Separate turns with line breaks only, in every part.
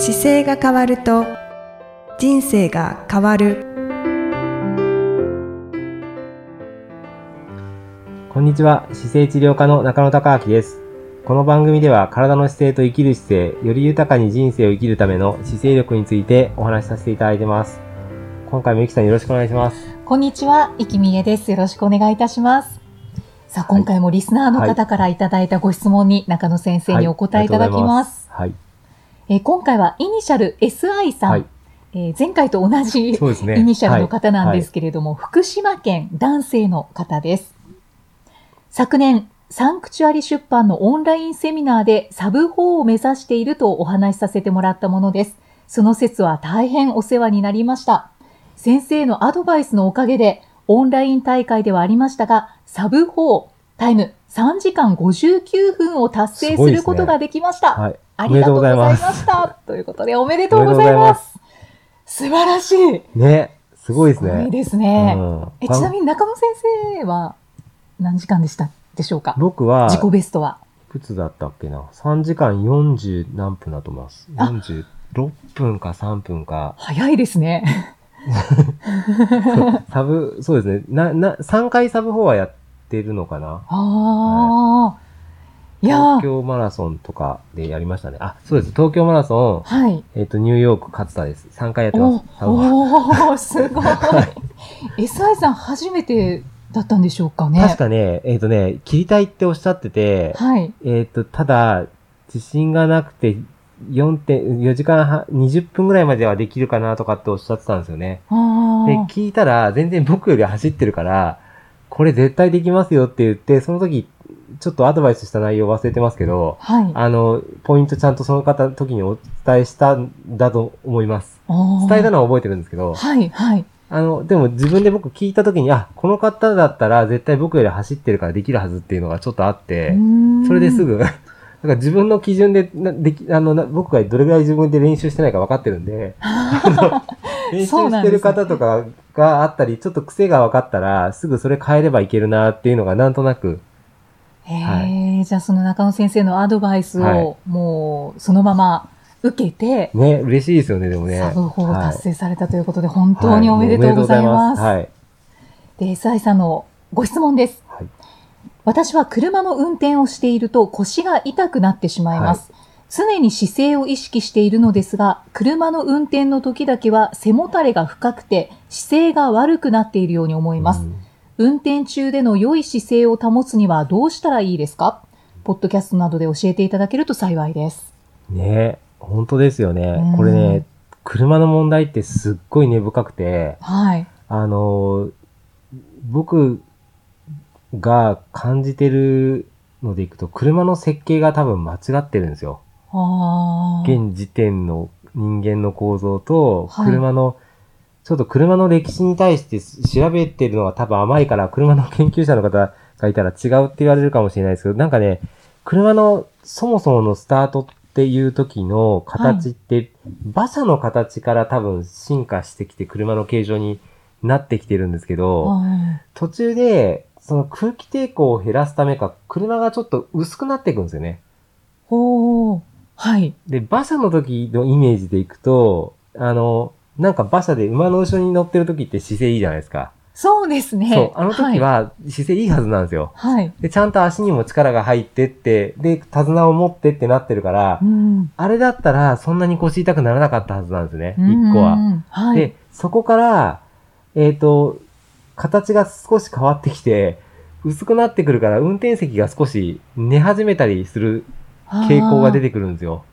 姿勢が変わると人生が変わる。
こんにちは。姿勢治療科の中野孝明です。この番組では体の姿勢と生きる姿勢より豊かに人生を生きるための姿勢力についてお話しさせていただいてます。今回もゆきさんよろしくお願いします。
こんにちは、いきみえです。よろしくお願いいたします。さあ、今回もリスナーの方からいただいたご質問に中野先生にお答えいただきます。
はい
えー今回はイニシャル SI さん、
はい
えー前回と同じ
ね
イニシャルの方なんですけれども、福島県男性の方です。昨年、サンクチュアリ出版のオンラインセミナーでサブ4を目指しているとお話しさせてもらったものです。その説は大変お世話になりました。先生のアドバイスのおかげで、オンライン大会ではありましたが、サブ4、タイム3時間59分を達成することができました。
はい
ありがとうございました。ということで、おめでとうございます。素晴らしい。
ねすごいです
すご
ね
いですね。
うん
えちなみに中野先生は何時間でしたでしょうか？
僕は
自己ベストは。
いくつだったっけな？3時間40何分だと思います
あ
46分か3分か
早いですね。
サブ、そうですね。な、な、3回サブ4はやってるのかな
ああ。いやー
東京マラソンとかでやりましたね。あ、そうです。東京マラソン、
はい。
えっ、と、ニューヨーク勝田です。3回やってます。サブ4
おおー すごい。SI さん初めてだったんでしょうかね。
確かね、えっ、とね、切りたいっておっしゃってて、
はい。
えっ、と、ただ、自信がなくて、4点、4時間半、20分ぐらいまではできるかなとかっておっしゃってたんですよね。
あ
で、
あ。
聞いたら、全然僕より走ってるから、これ絶対できますよって言って、その時、ちょっとアドバイスした内容忘れてますけど、
はい。
あの、ポイントちゃんとその方、時にお伝えしたんだと思います。伝
伝
えたのは覚えてるんですけど、
はい、はい。
あの、でも自分で僕聞いた時に、あ、この方だったら絶対僕より走ってるからできるはずっていうのがちょっとあって、それです
ぐ。
ぐ、だから自分の基準で、なでき、あの、な僕がどれぐらい自分で練習してないか分かってるんで、練習してる方とかがあったり、ちょっと癖が分かったら、すぐそれ変えればいけるなっていうのがなんとなく、
へえ、じゃあその中野先生のアドバイス
はい
をもうそのまま受けて、
ね、嬉しいですよね、でもね。
サブ4を
はい
達成されたということで、本当におめでとうございます。
はい。
で、SI さんのご質問です。
はい
私は車の運転をしていると腰が痛くなってしまいます。常に姿勢を意識しているのですが、車の運転の時だけは背もたれが深くて姿勢が悪くなっているように思います。
うん
運転中での良い姿勢を保つにはどうしたらいいですか？ポッドキャストなどで教えていただけると幸いです。
ね本当ですよね
うん。
これね、車の問題ってすっごい根深くて、
はい。
あの、僕が感じてるのでいくと、車の設計が多分間違ってるんですよ。現時点の人間の構造と、
はい
車の、ちょっと車の歴史に対して調べてるのが多分甘いから、車の研究者の方がいたら違うって言われるかもしれないですけど、なんかね、車のそもそものスタートっていう時の形って、馬車の形から多分進化してきて車の形状になってきてるんですけど、
はい
途中で、その空気抵抗を減らすためか、車がちょっと薄くなっていくんですよね。
ほう。はい。
で、馬車の時のイメージでいくと、あの、なんか馬車で馬の後ろに乗ってる時って姿勢いいじゃないですか。
そうですね。
そう。あの時
は
姿勢いいはずなんですよ。
はい。
で、ちゃんと足にも力が入ってって、で、手綱を持ってってなってるから
う、ん。
あれだったらそんなに腰痛くならなかったはずなんですね。
うん
一個は。。
はい。
で、そこから、えっ、と、形が少し変わってきて、薄くなってくるから運転席が少し寝始めたりする傾向が出てくるんですよ。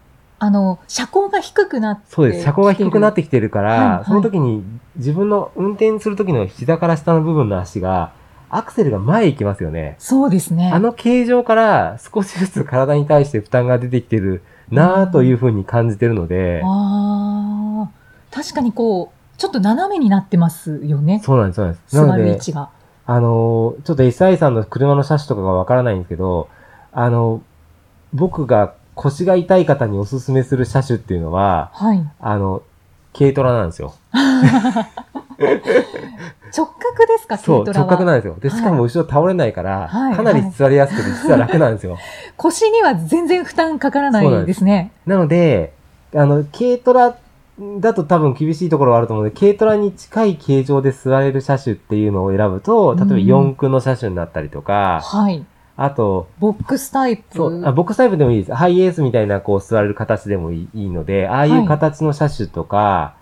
あの、車高が低くなって。
そうです。車高が低くなってきてるから、
はいはい
その時に自分の運転する時の膝から下の部分の足が、アクセルが前行きますよね。
そうですね。
あの形状から少しずつ体に対して負担が出てきてるなぁというふうに感じてるので、
ああ。確かにこう、ちょっと斜めになってますよね。
そうなんです、そうなんです。
座る位
で、
置が。
あのーちょっと SI さんの車の車種とかがわからないんですけど、あの、僕が腰が痛い方におすすめする車種っていうのは、
はい。
あの、軽トラなんですよ。
直角ですか、
そう。直角なんですよ。で、
はい
しかも後ろ倒れないから、
はい
かなり座りやすくて、実は楽なんですよ。
腰には全然負担かからないですね。
なので、あの、軽トラだと多分厳しいところはあると思うので、軽トラに近い形状で座れる車種っていうのを選ぶと、例えば
うん
四駆の車種になったりとか、
はい。
あと、
ボックスタイプ？
そう、あボックスタイプでもいいです。ハイエースみたいなこう座れる形でもいいいいので、ああいう形の車種とか、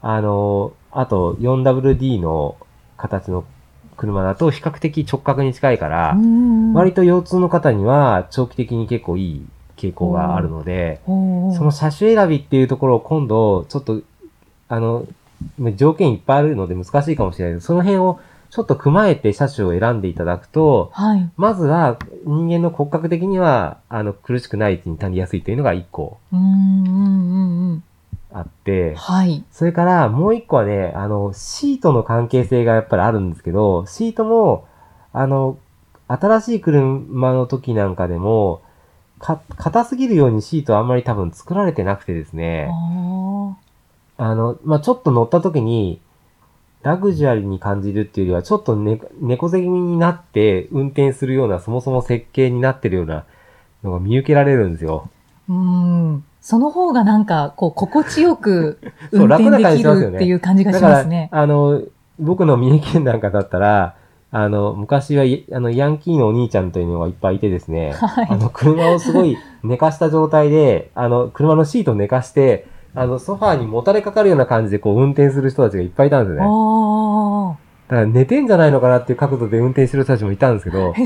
あの、あと 4WD の形の車だと比較的直角に近いから、
うん
割と腰痛の方には長期的に結構いい傾向があるので、その車種選びっていうところを今度、ちょっと、あの、条件いっぱいあるので難しいかもしれないけど、その辺をちょっと踏まえて車種を選んでいただくと、
はい。
まずは人間の骨格的には、あの、苦しくない位置に足りやすいというのが一個
うんうんうんうん。
あって、
はい。
それからもう一個はね、あの、シートの関係性がやっぱりあるんですけど、シートも、あの、新しい車の時なんかでも、か、硬すぎるようにシートはあんまり多分作られてなくてですね、
あ
あの、まあ、ちょっと乗った時に、ラグジュアリーに感じるっていうよりは、ちょっとね、猫背気味になって運転するような、そもそも設計になってるようなのが見受けられるんですよ。
ーうん。その方がなんか、こう、心地よく
そう
運転
楽な感
でき
じしますよね
るっていう感じがしますね。
あの、僕の三重県なんかだったら、あの、昔は、いあの、ヤンキーのお兄ちゃんというのがいっぱいいてですね、
はい
あの、車をすごい寝かした状態で、あの、車のシートを寝かして、あの、ソファーにもたれかかるような感じでこう運転する人たちがいっぱいいたんですよね。
あ
だから寝てんじゃないのかなっていう角度で運転してる人たちもいたんですけど。そ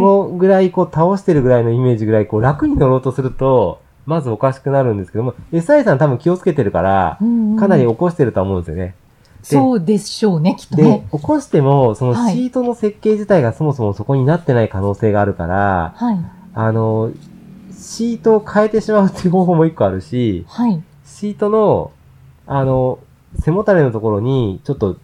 のぐらいこう倒してるぐらいのイメージぐらいこう楽に乗ろうとすると、まずおかしくなるんですけども、SI さん多分気をつけてるから、かなり起こしてるとは思うんですよね。
そうでしょうね、きっと
で
ね。、
起こしても、その
はい
シートの設計自体がそもそもそこになってない可能性があるから、
はい。
あの、シートを変えてしまうっていう方法も一個あるし、
はい。
シートの、あの、背もたれのところに、ちょっと、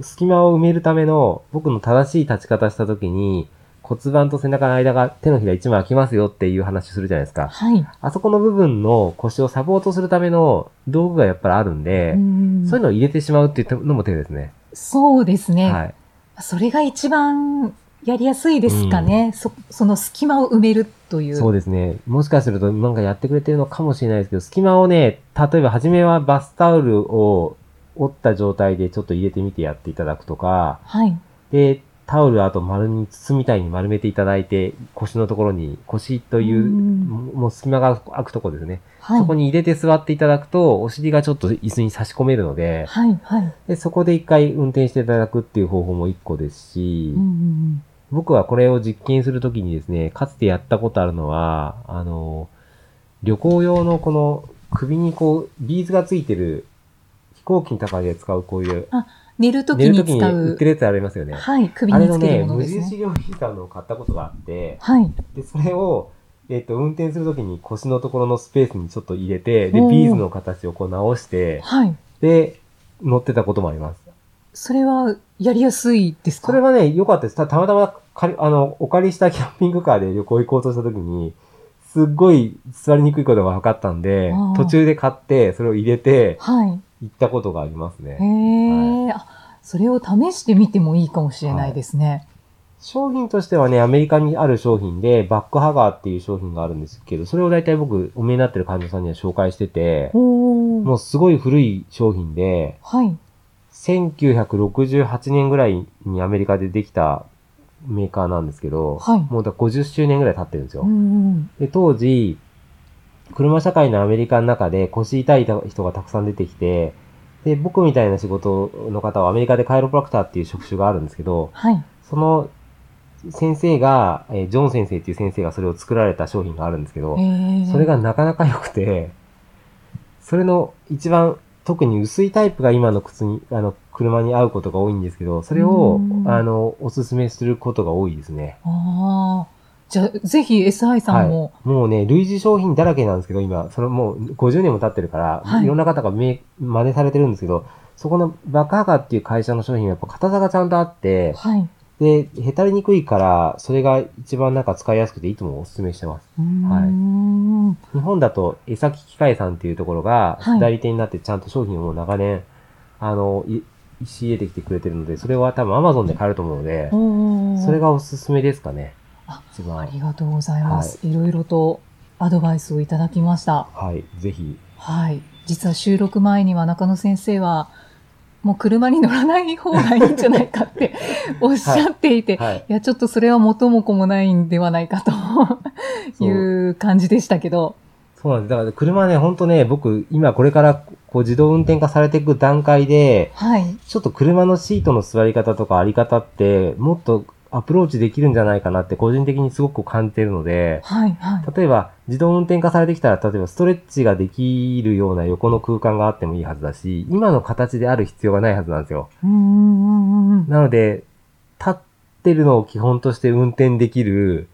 隙間を埋めるための、僕の正しい立ち方したときに、骨盤と背中の間が手のひら一枚空きますよっていう話するじゃないですか。
はい。
あそこの部分の腰をサポートするための道具がやっぱりあるんで、
うん
そういうのを入れてしまうっていうのも手ですね。
そうですね。
はい。
それが一番やりやすいですかね。そその隙間を埋めるという。
そうですね。もしかするとなんかやってくれてるのかもしれないですけど、隙間をね、例えば初めはバスタオルを折った状態でちょっと入れてみてやっていただくとか、
はい。
で、タオルあと丸に筒みたいに丸めていただいて、腰のところに、腰という、
うん
ももう隙間が空くところですね。
はい。
そこに入れて座っていただくと、お尻がちょっと椅子に差し込めるので、
はい。はい。
でそこで一回運転していただくっていう方法も一個ですし、
うんうん
僕はこれを実験するときにですね、かつてやったことあるのは、あの、旅行用のこの首にこう、ビーズがついてる飛行機の高で使うこういう、
寝るときに
寝るときに
使う
売って。るやつありますよね。
はい。首
あれのね、
につけるもの
無
ですね。
印良品さんのを買ったことがあって、
はい。
で、それを、えっ、と、運転するときに腰のところのスペースにちょっと入れて、で、ビーズの形をこう直して、
はい。
で、乗ってたこともあります。
それはやりやすいですか？
それはね、良かったです。たたまたま借り、あの、お借りしたキャンピングカーで旅行行こうとしたときに、すっごい座りにくいことが分かったんで途中で買って、それを入れて、
はい。
行ったことがあります
へ
ね。
え、あ、それを試してみてもいいかもしれないですね。
商品としてはね、アメリカにある商品で、バックハガーっていう商品があるんですけど、それを大体僕、お見えになってる患者さんには紹介してて、もうすごい古い商品で、
はい。
1968年ぐらいにアメリカでできたメーカーなんですけど、
はい
もうだから50周年ぐらい経ってるんですよ。で、当時、車社会のアメリカの中で腰痛い人がたくさん出てきて、で、僕みたいな仕事の方はアメリカでカイロプラクターっていう職種があるんですけど、
はい。
その先生が、えージョン先生っていう先生がそれを作られた商品があるんですけど。それがなかなか良くて、それの一番特に薄いタイプが今の靴に、あの、車に合うことが多いんですけど、それを
うん、
あの、おすすめすることが多いですね。
ああ。じゃあ、ぜひ SI さんも、
もうね、類似商品だらけなんですけど、今、そのもう50年も経ってるから、
はい
い、ろんな方がめ真似されてるんですけど、そこのバカハガっていう会社の商品はやっぱ硬さがちゃんとあって、
はい。
で、へたりにくいから、それが一番なんか使いやすくていつもお勧めしてます。
うーん。
日本だと、江崎機械さんっていうところが
はい、
代理店になってちゃんと商品をもう長年、あの、い仕入れてきてくれてるので、それは多分 Amazon で買えると思うので、それがおすすめですかね。
ああ
一番。
りがとうございます。いろいろとアドバイスをいただきました。
はい。ぜひ、
はい。実は収録前には中野先生は、もう車に乗らない方がいいんじゃないかって おっしゃっていて、
はい。
いや、ちょっとそれは元も子もないんではないかという感じでしたけど。
そうなんです。だから車ね、ほんとね、僕、今これからこう自動運転化されていく段階で、
はい。
ちょっと車のシートの座り方とかあり方って、もっとアプローチできるんじゃないかなって個人的にすごく感じてるので、
はい。はい。
例えば自動運転化されてきたら、例えばストレッチができるような横の空間があってもいいはずだし、今の形である必要がないはずなんですよ。なので、立ってるのを基本として運転できる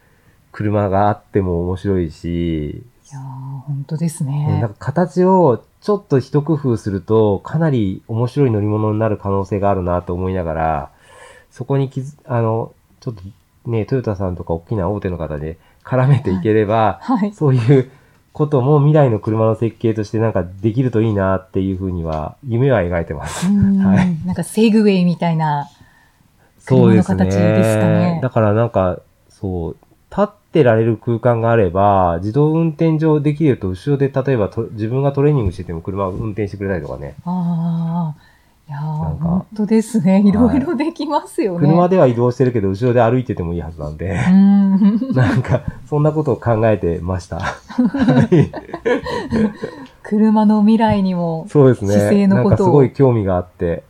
車があっても面白いし、
いやー本当です
うん
ね。
なんか形をちょっと一工夫すると、かなり面白い乗り物になる可能性があるなと思いながら、そこに気づ、あの、ちょっとね、トヨタさんとか大きな大手の方で絡めていければ、
はい。
そういうことも未来の車の設計としてなんかできるといいなっていうふうには、夢は描いてます。
うん
はい
なんかセグウェイみたいな。車の形ですかね
ね。だからなんか、そう、立ってられる空間があれば、自動運転上できると、後ろで例えばと自分がトレーニングしてても車を運転してくれたりとかね。
ああ。いやー
なんか
本当ですね。いろいろできますよね。
車では移動してるけど、後ろで歩いててもいいはずなんで
う、ん。
なんか、そんなことを考えてました。はい
車の未来にも。
そうですね。
姿勢の
すごい興味があって。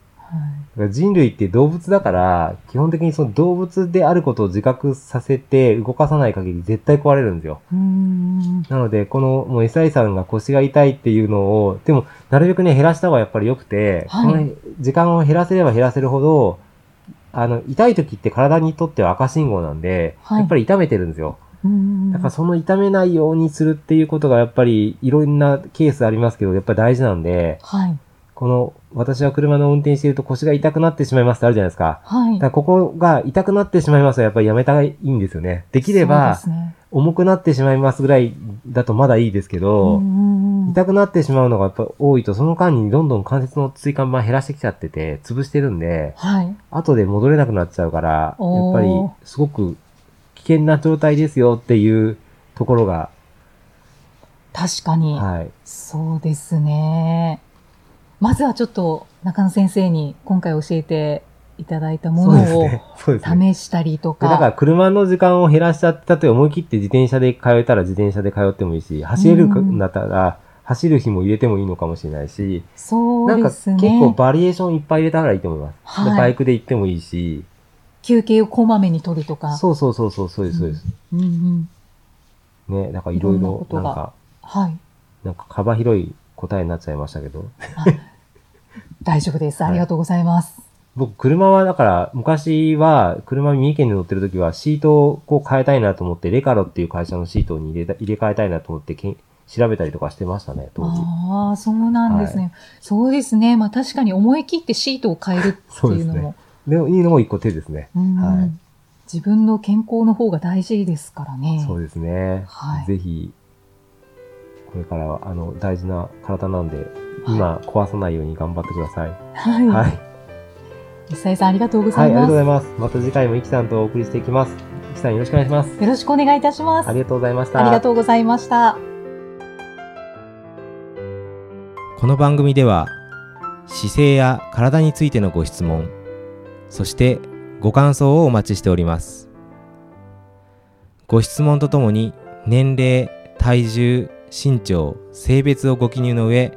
はい
人類って動物だから、基本的にその動物であることを自覚させて動かさない限り絶対壊れるんですよ。
うん。
なので、この、もう SI さんが腰が痛いっていうのを、でも、なるべくね、減らした方がやっぱり良くて、
はい
この時間を減らせれば減らせるほど、あの、痛い時って体にとっては赤信号なんで、
はい
やっぱり痛めてるんですよ。
うん
だからその痛めないようにするっていうことがやっぱりいろんなケースありますけど、やっぱり大事なんで、
はい。
この、私は車の運転していると腰が痛くなってしまいますってあるじゃないですか。
はい
だか。らここが痛くなってしまいますとやっぱりやめた方がいいんですよね。できれば、重くなってしまいますぐらいだとまだいいですけど、
うん
痛くなってしまうのがやっぱ多いと、その間にどんどん関節の椎間板減らしてきちゃってて、潰してるんで、
はい。
後で戻れなくなっちゃうから、やっぱりすごく危険な状態ですよっていうところが、
確かに。
はい。
そうですね。まずはちょっと中野先生に今回教えていただいたものを。試したりと
でだから
か。
車の時間を減らしちゃって、例えば思い切って自転車で通えたら自転車で通ってもいいし、走れるんだったら、走る日も入れてもいいのかもしれないし、
そ
なか
うんです
結構
ね。
バリエーションいっぱい入れたからいいと思います。
はい
でバイクで行ってもいいし、
休憩をこまめに取るとか。
そうそうそうそう、そうです、そうです。
うんうん。
ね、なんかいろい
いろな
んか、
はい。
なんか幅広い答えになっちゃいましたけど。
大丈夫です。
はい
ありがとうございます。
僕、車は、だから、昔は、車三重県で乗ってる時は、シートをこう変えたいなと思って、レカロっていう会社のシートに入れた入れ替えたいなと思ってけん、調べたりとかしてましたね、当時。
ああ、そうなんですね。そうですね。まあ確かに思い切ってシートを変えるっていうのも。
でも、いいのも一個手ですね。
うん
はい
自分の健康の方が大事ですからね。
そうですね。
はい
ぜひ、これからは、あの、大事な体なんで、今、壊さないように頑張ってください。
はい。
は。
はいい。伊佐さんありがとうござ
はい、ありが
います。
とうございます。また次回もイキさんとお送りしていきます。イキさんよろしくお願いします。
よろしくお願いいたします。
ありがとうございました。
ありがとうございました。
この番組では姿勢や体についてのご質問そしてご感想をお待ちしておりますご質問とともに年齢体重身長性別をご記入の上